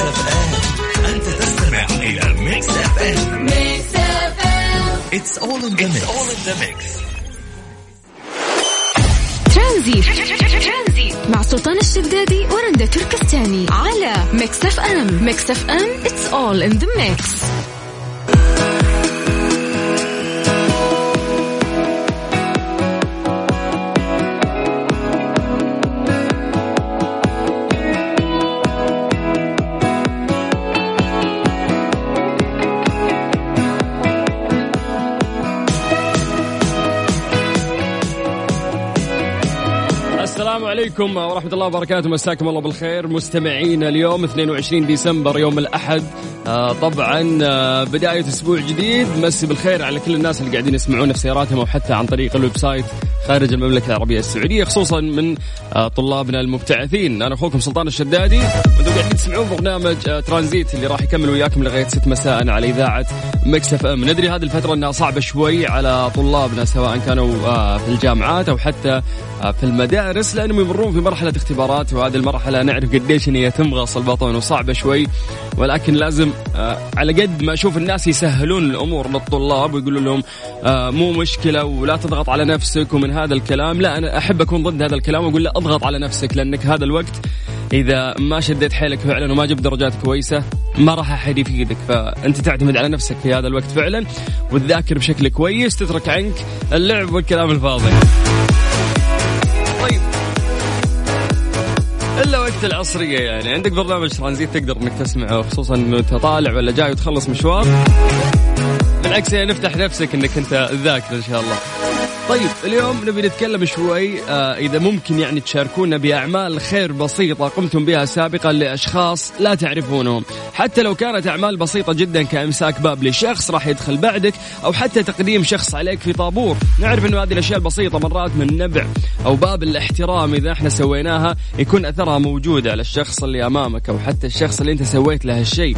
Mix FM انت تستمع إلى Mix FM Mix FM it's all in the mix ترانزيت. مع سلطان الشدادي ورندا تركستاني على Mix FM. Mix FM it's all in the mix السلام عليكم ورحمة الله وبركاته. مساكم الله بالخير. مستمعين اليوم 22 ديسمبر يوم الأحد. آه طبعا آه بداية أسبوع جديد. مسي بالخير على كل الناس اللي قاعدين يسمعونا في سياراتهم أو حتى عن طريق ال website. خارج المملكة العربية السعودية خصوصا من آه طلابنا المبتعثين. أنا أخوكم سلطان الشدادي. وأنتم قاعدين تسمعون برنامج آه ترانزيت اللي راح يكمل وياكم لغاية 6 مساء على إذاعة Mix FM. ندري هذه الفترة أنها صعبة شوي على طلابنا سواء كانوا آه في الجامعات أو حتى في المدارس لأنهم يمرون في مرحلة اختبارات وهذه المرحلة نعرف قديش إن هي تمغص البطن وصعبة شوي. ولكن لازم على قد ما أشوف الناس يسهلون الأمور للطلاب ويقولوا لهم مو مشكلة ولا تضغط على نفسك ومن هذا الكلام. لا أنا أحب أكون ضد هذا الكلام وأقول لا أضغط على نفسك لأنك هذا الوقت إذا ما شديت حيلك فعلا وما جبت درجات كويسة ما راح أحد يفيدك. فأنت تعتمد على نفسك في هذا الوقت فعلا وتذاكر بشكل كويس تترك عنك اللعب والكلام الفاضي. طيب. إلا وقت العصرية يعني. عندك برنامج ترانزيت تقدر إنك تسمعه خصوصا إنه أنت طالع ولا جاي وتخلص مشوار. بالعكس يعني نفتح نفسك انك انت تذاكر إن شاء الله. طيب اليوم نبي نتكلم شوي آه إذا ممكن يعني تشاركونا بأعمال خير بسيطة قمتم بها سابقا لأشخاص لا تعرفونهم. حتى لو كانت أعمال بسيطة جدا كإمساك باب لشخص راح يدخل بعدك أو حتى تقديم شخص عليك في طابور. نعرف إنه هذه الأشياء البسيطة مرات من نبع أو باب الاحترام إذا إحنا سويناها يكون أثرها موجود على الشخص اللي أمامك أو حتى الشخص اللي أنت سويت له هالشيء.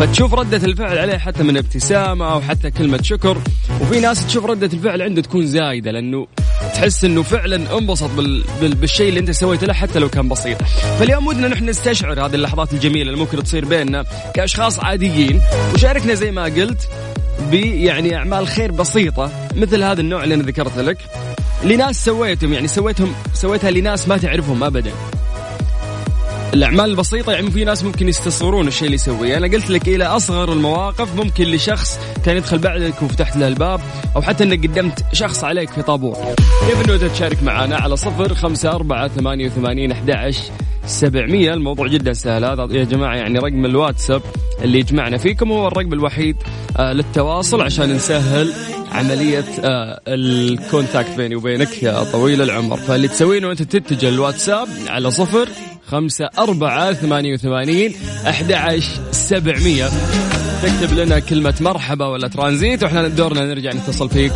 فتشوف ردة الفعل عليه حتى من ابتسامة أو حتى كلمة شكر. وفي ناس تشوف ردة الفعل عنده تكون زايدة لأنه تحس إنه فعلا انبسط بال... بال... بالشيء اللي أنت سويته له حتى لو كان بسيط. فاليوم ودنا نحن نستشعر هذه اللحظات الجميلة اللي ممكن تصير بيننا كأشخاص عاديين. وشاركنا زي ما قلت ب يعني أعمال خير بسيطة مثل هذا النوع اللي أنا ذكرت لك لناس سويتهم يعني سويتهم سويتها لناس ما تعرفهم ابدا. الأعمال البسيطة يعني في ناس ممكن يستصغرون الشيء اللي يسويه. أنا قلت لك إلى أصغر المواقف. ممكن لشخص كان يدخل بعدك وفتحت له الباب أو حتى إنك قدمت شخص عليك في طابور. كيف إنه تشارك معنا على صفر خمسة أربعة ثمانية وثمانين أحد سبعمية؟ الموضوع جدا سهل. هذا يا جماعة يعني رقم الواتساب اللي يجمعنا. فيكم هو الرقم الوحيد آه للتواصل عشان نسهل عملية آه الكونتاكت بيني وبينك يا طويل العمر. فاللي تسوينه أنت تتجه الواتساب على صفر خمسة أربعة ثمانية وثمانين أحد سبعمية. تكتب لنا كلمة مرحبا ولا ترانزيت وإحنا دورنا نرجع نتصل فيك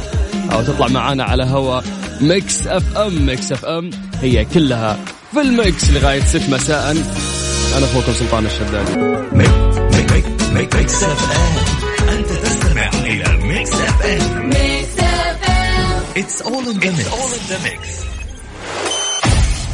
أو تطلع معانا على هوا Mix FM. Mix FM هي كلها في ال mix لغاية ست مساء. أنا أخوكم سلطان الشدادي. Mi- Mi- Mi- Mix FM. أنت تستمع إلى Mix FM. Mix FM. it's all in the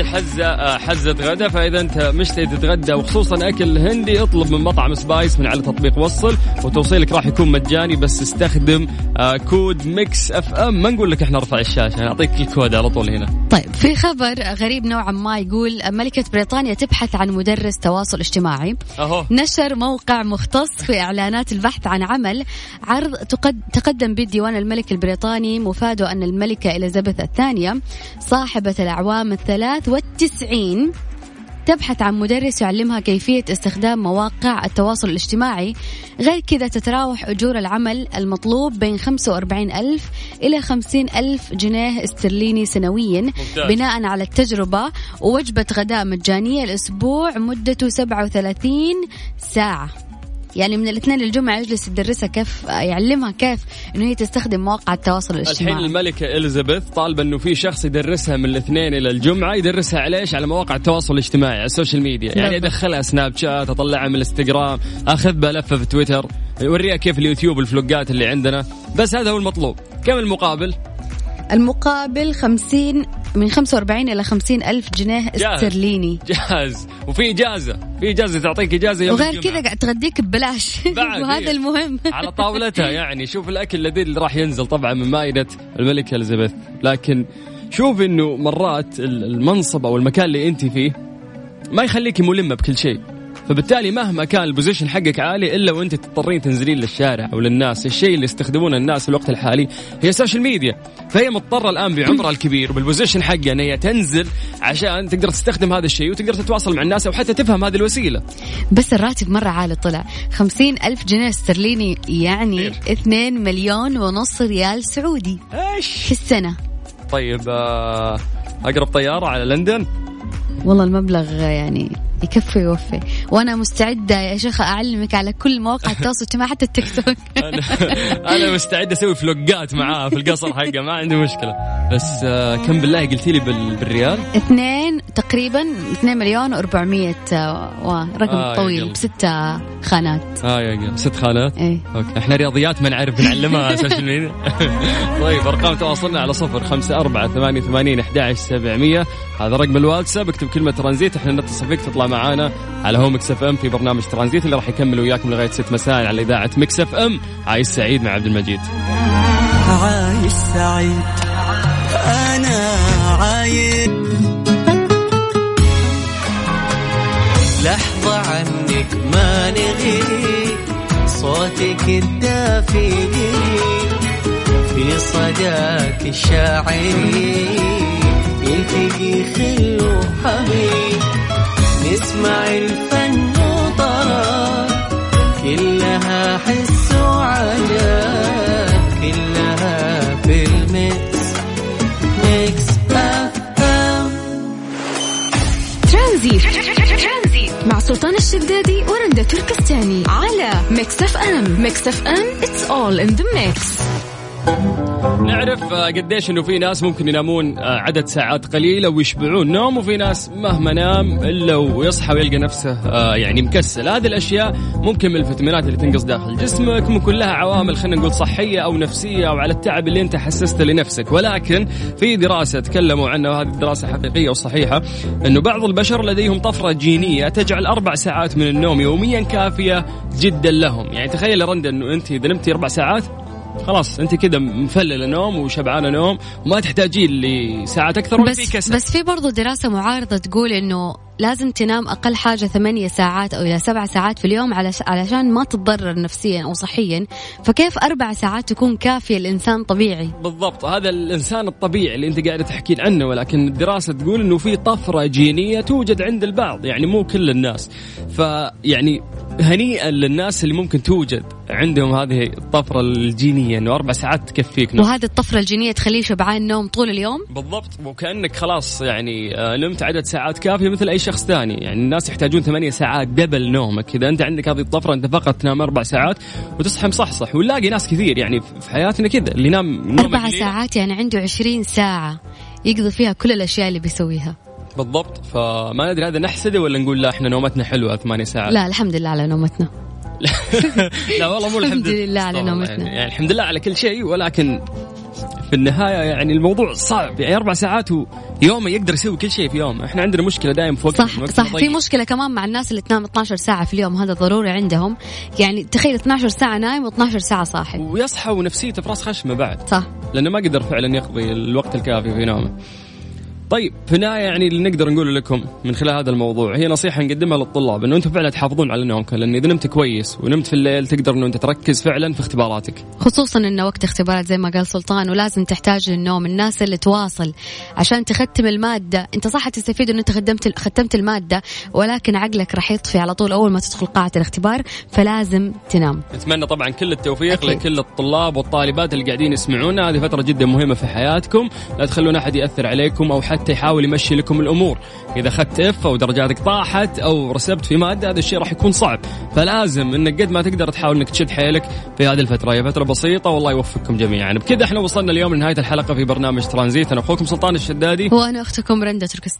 هذه حزة آه، حزة غدا. فإذا أنت مشتهي تتغدى وخصوصا أكل هندي اطلب من مطعم Spice من على تطبيق وصل. وتوصيلك راح يكون مجاني بس استخدم آه، code Mix FM. ما نقول لك إحنا ارفع الشاشة نعطيك الكود على طول هنا. طيب في خبر غريب نوعا ما يقول ملكة بريطانيا تبحث عن مدرس تواصل اجتماعي. أهو. نشر موقع مختص في إعلانات البحث عن عمل. عرض تقد تقدم به ديوان الملك البريطاني مفاده أن الملكة إليزابيث الثانية صاحبة الأعوام الثلاث والتسعين تبحث عن مدرس يعلمها كيفية استخدام مواقع التواصل الاجتماعي. غير كذا تتراوح أجور العمل المطلوب بين 45 ألف إلى 50 ألف جنيه استرليني سنويا. ممتاز. بناء على التجربة ووجبة غداء مجانية الأسبوع مدته 37 ساعة. يعني من الاثنين للجمعة يجلس يدرسها كيف يعلمها كيف إنه هي تستخدم مواقع التواصل الحين الاجتماعي الملكة إليزابيث طالبة إنه في شخص يدرسها من الاثنين إلى الجمعة يدرسها على إيش؟ على مواقع التواصل الاجتماعي على ال social media، يعني بالضبط. أدخلها سناب شات، أطلعها من الإنستغرام، اخذ بها لفة في تويتر، يوريها كيف اليوتيوب الفلوقات اللي عندنا، بس هذا هو المطلوب، كم المقابل؟ المقابل 50 من 45 إلى 50 ألف جنيه جاهز. استرليني. جاهز. وفي إجازة، في إجازة تعطيك إجازة يوم وغير. كذا قاعد تغديك ببلاش. وهذا. المهم. على طاولتها يعني. شوف الأكل الذي اللي راح ينزل طبعا من مائدة الملكه إليزابيث. لكن شوف إنه مرات ال- المنصب أو المكان اللي أنت فيه ما يخليك ملمه بكل شيء. فبالتالي مهما كان ال position حقك عالي إلا وأنت تضطرين تنزلين للشارع أو للناس. الشيء اللي يستخدمونه الناس في الوقت الحالي هي ال social media فهي مضطرة الآن بعمرها الكبير وبال position حقها إن هي تنزل عشان تقدر تستخدم هذا الشيء وتقدر تتواصل مع الناس أو حتى تفهم هذه الوسيلة. بس الراتب مرة عالي طلع. 50 ألف جنيه استرليني يعني كثير. 2 مليون ونص ريال سعودي. إيش؟ في السنة. طيب آه، أقرب طيارة على لندن؟ والله المبلغ يعني يكفي يوفي وأنا مستعدة يا شيخ أعلمك على كل مواقع التواصل الاجتماعي حتى التيك توك. أنا أنا مستعد أسوي فلوقات معاه في القصر حقه ما عندي مشكلة. بس آه، كم بالله قلتي لي بال- بالريال؟ اثنين تقريبا 2 مليون و400 رقم آه، يا طويل. بستة خانات. آه يا قلب ست خانات إيه. okay. إحنا رياضيات ما نعرف نعلمها social media طيب أرقام تواصلنا على صفر خمسة أربعة ثمانية ثمانين أحد سبعمية. هذا رقم الواتساب اكتب كلمة ترانزيت إحنا نتصل فيك تطلع معانا على هو Mix FM في برنامج ترانزيت اللي راح يكمل وياكم لغاية ست مساء على إذاعة Mix FM عايز سعيد مع عبد المجيد. عايش سعيد. أنا عايش عنك ما نغيب صوتك الدافي في صداك الشاعري يلتقي خل وحبيب نسمع الفن وطرب كلها حس وعجب Mix FM Mix FM it's all in the mix. نعرف آه، قديش إنه في ناس ممكن ينامون آه، عدد ساعات قليلة ويشبعون نوم وفي ناس مهما نام إلا ويصحى ويلقى نفسه آه، يعني مكسل. هذه الأشياء ممكن من الفيتامينات اللي تنقص داخل جسمك ممكن لها عوامل خلينا نقول صحية أو نفسية أو على التعب اللي أنت حسسته لنفسك. ولكن في دراسة تكلموا عنها وهذه الدراسه حقيقية وصحيحة إنه بعض البشر لديهم طفرة جينية تجعل أربع ساعات من النوم يوميا كافية جدا لهم. يعني تخيل رندا إنه أنت إذا نمتي أربع ساعات خلاص انت كده مفللة نوم وشبعانة نوم وما تحتاجين لساعات أكثر ولا في بس كسل. بس في برضو دراسة معارضة تقول إنه لازم تنام أقل حاجة ثمانية ساعات أو إلى سبع ساعات في اليوم علش علشان ما تتضرر نفسيا أو صحيا. فكيف أربع ساعات تكون كافية لانسان طبيعي؟ بالضبط هذا الإنسان الطبيعي اللي أنت قاعدة تحكي عنه ولكن الدراسة تقول إنه في طفرة جينية توجد عند البعض يعني مو كل الناس. فيعني هنيئا للناس اللي ممكن توجد عندهم هذه الطفرة الجينية إنه أربع ساعات تكفيك نوم. وهذه الطفرة الجينية تخليه شبعان نوم طول اليوم؟ بالضبط وكأنك خلاص يعني آه، نمت عدد ساعات كافية مثل أي شخص ثاني. يعني الناس يحتاجون ثمانية ساعات دبل نومك. إذا أنت عندك هذه الطفرة أنت فقط تنام أربع ساعات وتصحى مصحصح. ونلاقي ناس كثير. يعني في حياتنا كذا اللي ينام أربع. ساعات يعني عنده عشرين ساعة يقضي فيها كل الأشياء اللي بيسويها. بالضبط. فما ندري هذا نحسده ولا نقول لا إحنا نومتنا حلوة ثمانية ساعات. لا الحمد لله على نومتنا. لا والله مو الحمد الحمد لله على نومتنا. يعني, يعني الحمد لله على كل شيء ولكن في النهاية يعني الموضوع صعب. يعني أربع ساعات ويوم يقدر يسوي كل شيء في يوم. إحنا عندنا مشكلة دائما في وقت صح صح. في مشكلة كمان مع الناس اللي تنام 12 ساعة في اليوم هذا ضروري عندهم. يعني تخيل 12 ساعة نايم و12 ساعة صاحي. ويصحى ونفسيته في راس خشمة بعد. صح. لأنه ما قدر فعلا يقضي الوقت الكافي في نومه. طيب في النهاية يعني اللي نقدر نقوله لكم من خلال هذا الموضوع هي نصيحة نقدمها للطلاب إنه أنتم فعلا تحافظون على نومكم لأن إذا نمت كويس ونمت في الليل تقدر إنه أنت تركز فعلا في اختباراتك. خصوصا انه وقت اختبارات زي ما قال سلطان ولازم تحتاج للنوم الناس اللي تواصل عشان تختم المادة أنت صح تستفيد إنه أنت خدمت ختمت المادة ولكن عقلك راح يطفي على طول أول ما تدخل قاعة الاختبار فلازم تنام نتمنى طبعا كل التوفيق أكيد. لكل الطلاب والطالبات اللي قاعدين يسمعونا هذه فترة جدا مهمة في حياتكم لا تخلون أحد يأثر عليكم أو حتى حتى يحاول يمشي لكم الأمور. إذا أخذت إف أو درجاتك طاحت أو رسبت في مادة هذا الشيء راح يكون صعب. فلازم إنك قد ما تقدر تحاول إنك تشد حيلك في هذه الفترة. هي فترة بسيطة والله يوفقكم جميعا. بكذا إحنا وصلنا اليوم لنهاية الحلقة في برنامج ترانزيت. أنا أخوكم سلطان الشدادي. وأنا أختكم رندا تركستان.